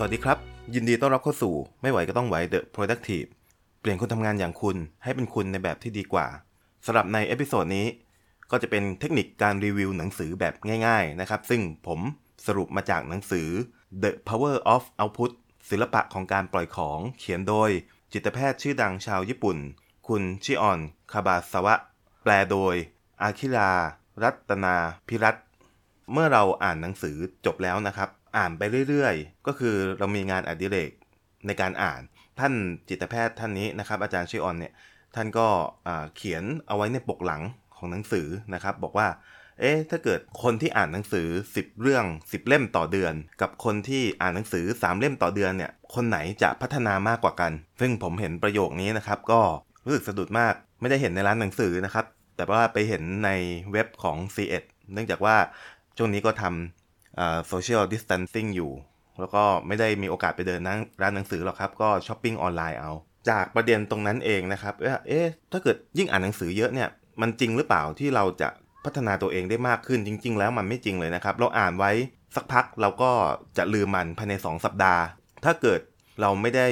สวัสดีครับ ยินดีต้อนรับเข้าสู่ไม่ไหวก็ต้องไหว The Productive เปลี่ยนคนทำงานอย่างคุณให้เป็นคุณในแบบที่ดีกว่าสำหรับใน episode นี้ ก็จะเป็นเทคนิคการรีวิวหนังสือแบบง่าย ๆนะครับ ซึ่งผมสรุปมาจากหนังสือ The Power of Output ศิลปะของการปล่อยของเขียนโดย จิตแพทย์ชื่อดังชาวญี่ปุ่น คุณชิออนคาบาซาวะ แปลโดย อาคิรา รัตนาพิรัตเมื่อเราอ่านหนังสือจบแล้วนะครับ อ่านไปเรื่อยๆ ก็คือเรามีงานอดิเรกในการอ่าน ท่านจิตแพทย์ท่านนี้นะครับ อาจารย์ชิออนเนี่ยท่านก็เขียนเอาไว้ในปกหลังของหนังสือนะครับ บอกว่า เอ๊ะถ้าเกิดคนที่อ่านหนังสือ 10 เรื่อง 10 เล่มต่อเดือน กับคนที่อ่านหนังสือ 3 เล่มต่อเดือนเนี่ยคนไหนจะพัฒนามากกว่ากัน ซึ่งผมเห็นประโยคนี้นะครับ ก็รู้สึกสะดุดมากไม่ได้เห็นในร้านหนังสือนะครับ แต่ว่าไปเห็นในเว็บของ C1 เนื่องจากว่าช่วงนี้ก็ทำ โซเชียลดิส t ทนซิ่งอยู่ แล้วก็ไม่ได้มีโอกาสไปเดินร้านหนังสือหรอกครับ ก็ช้อปปิ้งออนไลน์เอา จากประเด็นตรงนั้นเองนะครับว่าเอ๊ะถ้าเกิดยิ่งอ่านหนังสือเยอะเนี่ยมันจริงหรือเปล่าที่เราจะพัฒนาตัวเองได้มากขึ้นจริง ๆ แล้วมันไม่จริงเลยนะครับ เราอ่านไว้สักพักเราก็จะลืมมันภายใน 2 สัปดาห์ ถ้าเกิดเราไม่ได้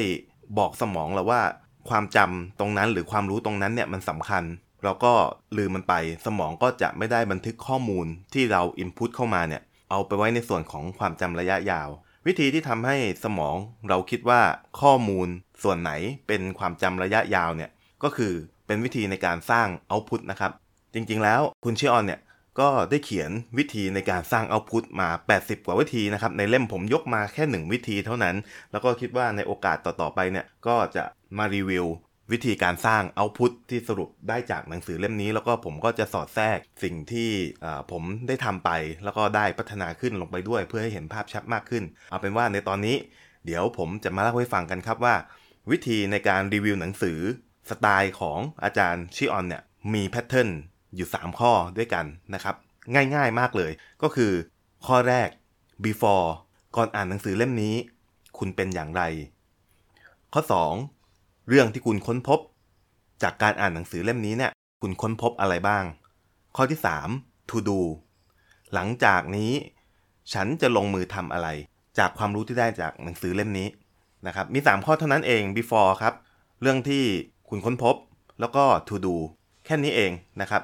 บอกสมองเราว่า ความจำตรงนั้นหรือความรู้ตรงนั้นเนี่ยมันสำคัญ เราก็ลืมมันไปสมองก็จะไม่ได้บันทึกข้อมูลที่เราอินพุตเข้ามาเนี่ย เอาไปไว้ในส่วนของความจำระยะยาว วิธีที่ทำให้สมองเราคิดว่าข้อมูลส่วนไหนเป็นความจำระยะยาวเนี่ยก็คือเป็นวิธีในการสร้างเอาพุตนะครับ จริงๆแล้วคุณเชออนเนี่ยก็ได้เขียนวิธีในการสร้างเอาพุตมา 80 กว่าวิธีนะครับ ในเล่มผมยกมาแค่ 1 วิธีเท่านั้น แล้วก็คิดว่าในโอกาสต่อๆไปเนี่ยก็จะมารีวิว วิธีการสร้าง output ที่สรุปได้จากหนังสือเล่มนี้ แล้วก็ผมก็จะสอดแทรกสิ่งที่ผมได้ทำไป แล้วก็ได้พัฒนาขึ้นลงไปด้วย เพื่อให้เห็นภาพชัดมากขึ้น เอาเป็นว่าในตอนนี้ เดี๋ยวผมจะมาเล่าให้ฟังกันครับว่า วิธีในการรีวิวหนังสือสไตล์ของอาจารย์ชิออนเนี่ยมี patternอยู่ 3 ข้อด้วยกันนะครับ ง่ายๆมากเลย ก็คือ ข้อแรก before ก่อนอ่านหนังสือเล่มนี้ คุณเป็นอย่างไร ข้อ 2 เรื่องที่คุณค้นพบ จากการอ่านหนังสือเล่มนี้เนี่ย คุณค้นพบอะไรบ้าง ข้อที่ 3 to do หลังจากนี้ ฉันจะลงมือทำอะไร จากความรู้ที่ได้จากหนังสือเล่มนี้นะครับ มี 3 ข้อเท่านั้นเอง before ครับ เรื่องที่คุณค้นพบ แล้วก็ to do แค่นี้เองนะครับ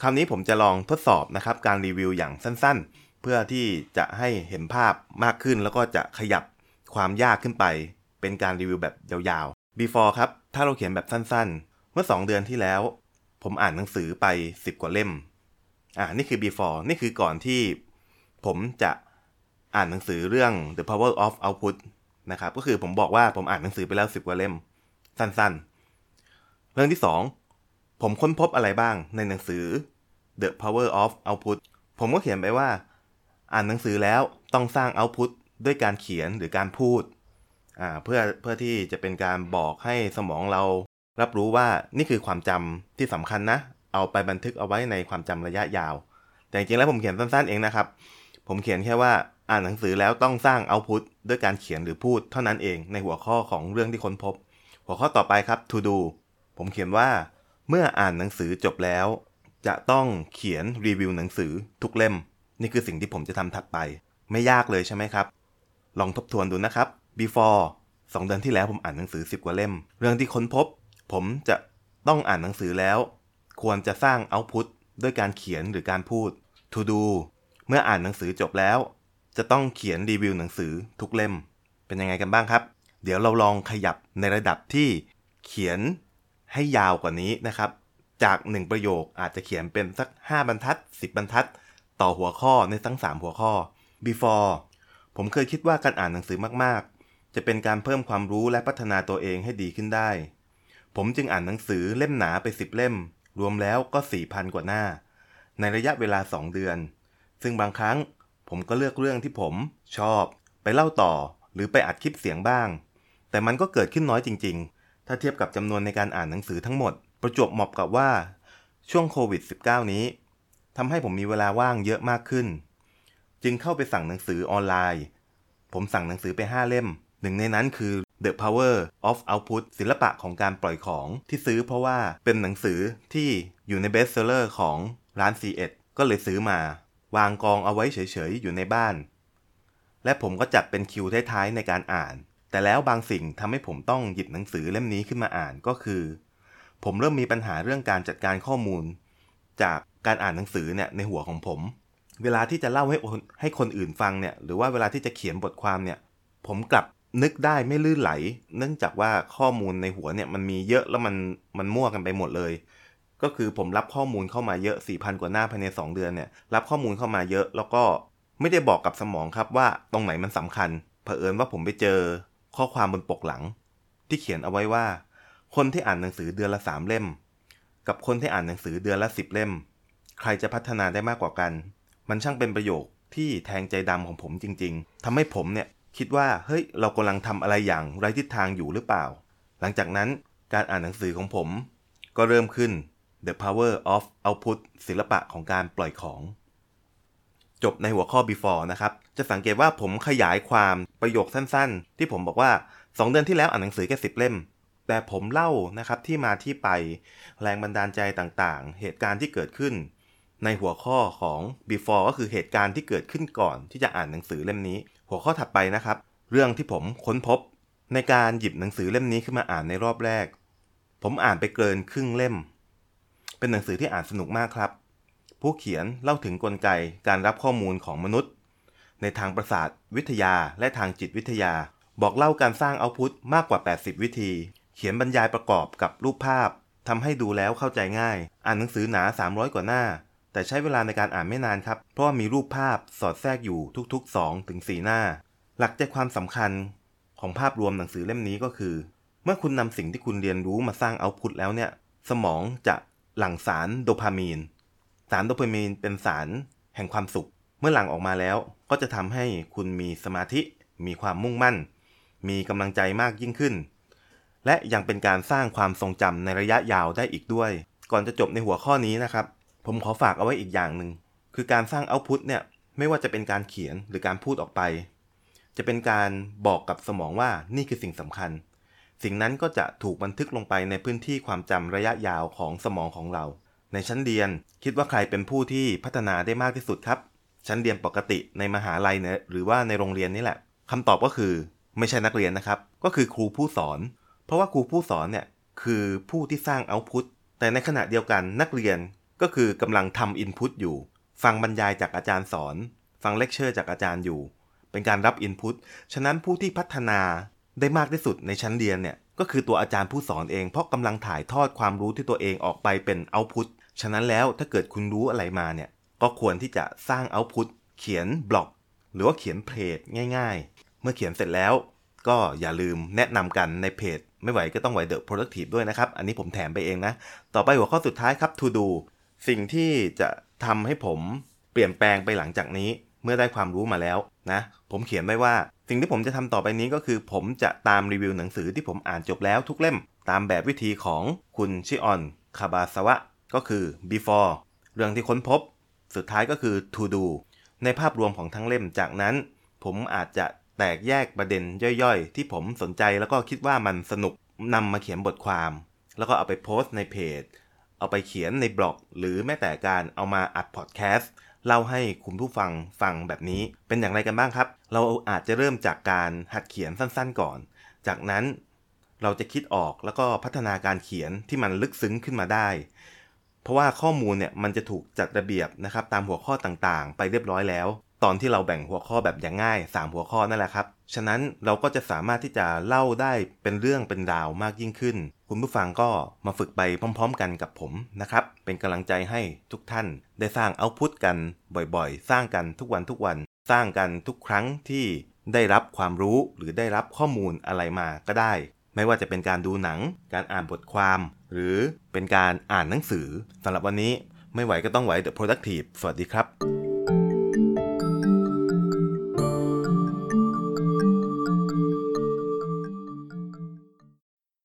คราวนี้ผมจะลองทดสอบนะครับ การรีวิวอย่างสั้นๆ เพื่อที่จะให้เห็นภาพมากขึ้นแล้วก็จะขยับความยากขึ้นไป เป็นการรีวิวแบบยาว before ครับ ถ้าเราเขียนแบบสั้นๆ เมื่อ 2 เดือนที่แล้ว ผมอ่านหนังสือไป 10 กว่าเล่ม อ่า นี่คือ before นี่คือก่อนที่ผมจะอ่านหนังสือเรื่อง the power of output นะครับ ก็คือผมบอกว่าผมอ่านหนังสือไปแล้ว 10 กว่าเล่ม สั้นๆ เรื่องที่ 2 ผมค้นพบอะไรบ้างในหนังสือ The Power of Output ผมก็เขียนไปว่า อ่านหนังสือแล้วต้องสร้าง output ด้วยการเขียนหรือการพูด เพื่อเพื่อที่จะเป็นการบอกให้สมองเรารับรู้ว่านี่คือความจำที่สำคัญนะ เอาไปบันทึกเอาไว้ในความจำระยะยาว แต่จริงๆแล้วผมเขียนสั้นๆเองนะครับ ผมเขียนแค่ว่าอ่านหนังสือแล้วต้องสร้าง output ด้วยการเขียนหรือพูดเท่านั้นเองในหัวข้อของเรื่องที่ค้นพบ หัวข้อต่อไปครับ to do ผมเขียนว่า เมื่ออ่านหนังสือจบแล้ว จะต้องเขียนรีวิวหนังสือทุกเล่ม นี่คือสิ่งที่ผมจะทำถัดไป ไม่ยากเลยใช่ไหมครับ ลองทบทวนดูนะครับ before 2เดือนที่แล้วผมอ่านหนังสือ 10 กว่าเล่ม เรื่องที่ค้นพบ ผมจะต้องอ่านหนังสือแล้ว ควรจะสร้าง output ด้วยการเขียนหรือการพูด to do เมื่ออ่านหนังสือจบแล้ว จะต้องเขียนรีวิวหนังสือทุกเล่ม เป็นยังไงกันบ้างครับ เดี๋ยวเราลองขยับในระดับที่เขียนให้ยาวกว่านี้นะครับ จาก 1 ประโยคอาจจะเขียนเป็นสัก 5 บรรทัด 10 บรรทัด ต่อหัวข้อในทั้ง 3 หัวข้อ before ผมเคยคิดว่าการอ่านหนังสือมาก จะเป็นการเพิ่มความรู้และพัฒนาตัวเองให้ดีขึ้นได้ ผมจึงอ่านหนังสือเล่มหนาไป10เล่ม รวมแล้วก็4,000กว่าหน้า ในระยะเวลา2เดือน ซึ่งบางครั้งผมก็เลือกเรื่องที่ผมชอบ ไปเล่าต่อหรือไปอัดคลิปเสียงบ้าง แต่มันก็เกิดขึ้นน้อยจริง ๆ ถ้าเทียบกับจำนวนในการอ่านหนังสือทั้งหมด ประจวบเหมาะกับว่า ช่วงโควิด -19 นี้ทำให้ผมมีเวลาว่างเยอะมากขึ้น จึงเข้าไปสั่งหนังสือออนไลน์ ผมสั่งหนังสือไป5เล่ม หนึ่งในนั้นคือ The Power of Output ศิลปะของการปล่อยของที่ซื้อเพราะว่าเป็นหนังสือที่อยู่ในเบสเซอร์ของร้าน C1 ก็เลยซื้อมา วางกองเอาไว้เฉยๆ อยู่ในบ้าน และผมก็จัดเป็นคิวท้ายๆในการอ่าน แต่แล้วบางสิ่งทำให้ผมต้องหยิบหนังสือเล่มนี้ขึ้นมาอ่านก็คือ ผมเริ่มมีปัญหาเรื่องการจัดการข้อมูล จากการอ่านหนังสือเนี่ยในหัวของผม เวลาที่จะเล่าให้ให้คนอื่นฟังเนี่ยหรือว่าเวลาที่จะเขียนบทความเนี่ย ผมกลับ นึกได้ไม่ลื่นไหล เนื่องจากว่าข้อมูลในหัวเนี่ยมันมีเยอะแล้วมันมันมั่วกันไปหมดเลย ก็คือผมรับข้อมูลเข้ามาเยอะ 4,000 กว่าหน้าภายใน 2 เดือนเนี่ยรับข้อมูลเข้ามาเยอะ แล้วก็ไม่ได้บอกกับสมองครับว่าตรงไหนมันสำคัญ เผอิญว่าผมไปเจอข้อความบนปกหลัง ที่เขียนเอาไว้ว่า คนที่อ่านหนังสือเดือนละ 3 เล่ม กับคนที่อ่านหนังสือเดือนละ 10 เล่ม ใครจะพัฒนาได้มากกว่ากัน มันช่างเป็นประโยคที่แทงใจดำของผมจริง ๆทำให้ผมเนี่ย คิดว่าเฮ้ยเรากำลังทำอะไรอย่างไรทิศทางอยู่หรือเปล่า หลังจากนั้นการอ่านหนังสือของผม ก็เริ่มขึ้น The Power of Output ศิลปะของการปล่อยของ จบในหัวข้อ before นะครับ จะสังเกตว่าผมขยายความประโยคสั้นๆ ที่ผมบอกว่า 2 เดือนที่แล้วอ่านหนังสือแค่สิบเล่ม แต่ผมเล่านะครับที่มาที่ไปแรงบันดาลใจต่างๆ เหตุการณ์ที่เกิดขึ้น ในหัวข้อของ before ก็คือเหตุการณ์ที่เกิดขึ้นก่อนที่จะอ่านหนังสือเล่มนี้ หัวข้อถัดไปนะครับ เรื่องที่ผมค้นพบ ในการหยิบหนังสือเล่มนี้ขึ้นมาอ่านในรอบแรก ผมอ่านไปเกินครึ่งเล่ม เป็นหนังสือที่อ่านสนุกมากครับ ผู้เขียนเล่าถึงกลไกการรับข้อมูลของมนุษย์ ในทางประสาทวิทยาและทางจิตวิทยา บอกเล่าการสร้างเอาพุทมากกว่า 80 วิธี เขียนบรรยายประกอบกับรูปภาพทำให้ดูแล้วเข้าใจง่าย อ่านหนังสือหนา 300 กว่าหน้า แต่ใช้เวลาในการอ่านไม่นานครับ เพราะว่ามีรูปภาพสอดแทรกอยู่ทุกๆ 2 ถึง 4 หน้า หลักใจความสำคัญของภาพรวมหนังสือเล่มนี้ก็คือ เมื่อคุณนำสิ่งที่คุณเรียนรู้มาสร้างเอาพุตแล้วเนี่ย สมองจะหลั่งสารโดพามีน สารโดพามีนเป็นสารแห่งความสุข เมื่อหลั่งออกมาแล้วก็จะทำให้คุณมีสมาธิ มีความมุ่งมั่น มีกำลังใจมากยิ่งขึ้น และยังเป็นการสร้างความทรงจำในระยะยาวได้อีกด้วย ก่อนจะจบในหัวข้อนี้นะครับ ผมขอฝากเอาไว้อีกอย่างหนึ่งคือการสร้างเอาพุตเนี่ยไม่ว่าจะเป็นการเขียนหรือการพูดออกไป จะเป็นการบอกกับสมองว่านี่คือสิ่งสำคัญ สิ่งนั้นก็จะถูกบันทึกลงไปในพื้นที่ความจำระยะยาวของสมองของเรา ในชั้นเรียนคิดว่าใครเป็นผู้ที่พัฒนาได้มากที่สุดครับ ชั้นเรียนปกติในมหาลัยเนี่ยหรือว่าในโรงเรียนนี่แหละคำตอบก็คือไม่ใช่นักเรียนนะครับ ก็คือครูผู้สอน เพราะว่าครูผู้สอนเนี่ยคือผู้ที่สร้าง output แต่ในขณะเดียวกันนักเรียน ก็คือกำลังทำ input อยู่ ฟังบรรยายจากอาจารย์สอน ฟังเลคเชอร์จากอาจารย์อยู่ เป็นการรับ input ฉะนั้นผู้ที่พัฒนาได้มากที่สุดในชั้นเรียนเนี่ยก็คือตัวอาจารย์ผู้สอนเอง เพราะกำลังถ่ายทอดความรู้ที่ตัวเองออกไปเป็น outputฉะนั้นแล้วถ้าเกิดคุณรู้อะไรมาเนี่ยก็ควรที่จะสร้างเอาพุตเขียนบล็อก หรือว่าเขียนเพจง่ายๆ เมื่อเขียนเสร็จแล้ว ก็อย่าลืมแนะนำกันในเพจ ไม่ไหวก็ต้องไหวเดอะ productive ด้วยนะครับ อันนี้ผมแถมไปเองนะ ต่อไปหัวข้อสุดท้ายครับ to do สิ่งที่จะทำให้ผมเปลี่ยนแปลงไปหลังจากนี้ เมื่อได้ความรู้มาแล้วนะ ผมเขียนไว้ว่า สิ่งที่ผมจะทำต่อไปนี้ก็คือ ผมจะตามรีวิวหนังสือที่ผมอ่านจบแล้วทุกเล่ม ตามแบบวิธีของคุณชิออนคาบาสวะ ก็คือ before เรื่องที่ค้นพบ สุดท้ายก็คือ to do ในภาพรวมของทั้งเล่มจากนั้น ผมอาจจะแตกแยกประเด็นย่อยๆ ที่ผมสนใจแล้วก็คิดว่ามันสนุกนำมาเขียนบทความ แล้วก็เอาไปโพสต์ในเพจ เอาไปเขียนในบล็อก หรือแม้แต่การเอามาอัดพอดแคสต์เล่าให้คุณผู้ฟังฟังแบบนี้ เป็นอย่างไรกันบ้างครับ เราอาจจะเริ่มจากการหัดเขียนสั้นๆก่อน จากนั้นเราจะคิดออกแล้วก็พัฒนาการเขียนที่มันลึกซึ้งขึ้นมาได้ เพราะว่าข้อมูลเนี่ยมันจะถูกจัดระเบียบนะครับตามหัวข้อต่างๆ ไปเรียบร้อยแล้ว ตอนที่เราแบ่งหัวข้อแบบอย่างง่าย 3 หัวข้อนั่นแหละครับ ฉะนั้นเราก็จะสามารถที่จะเล่าได้เป็นเรื่องเป็นราวมากยิ่งขึ้น คุณผู้ฟังก็มาฝึกไปพร้อม ๆ กันกับผมนะครับ เป็นกำลังใจให้ทุกท่านได้สร้างเอาพุตกันบ่อยๆ สร้างกันทุกวันทุกวัน สร้างกันทุกครั้งที่ได้รับความรู้หรือได้รับข้อมูลอะไรมาก็ได้ ไม่ว่าจะเป็นการดูหนัง การอ่านบทความ หรือเป็นการอ่านหนังสือสำหรับวันนี้ไม่ไหวก็ต้องไหว The Productive สวัสดีครับ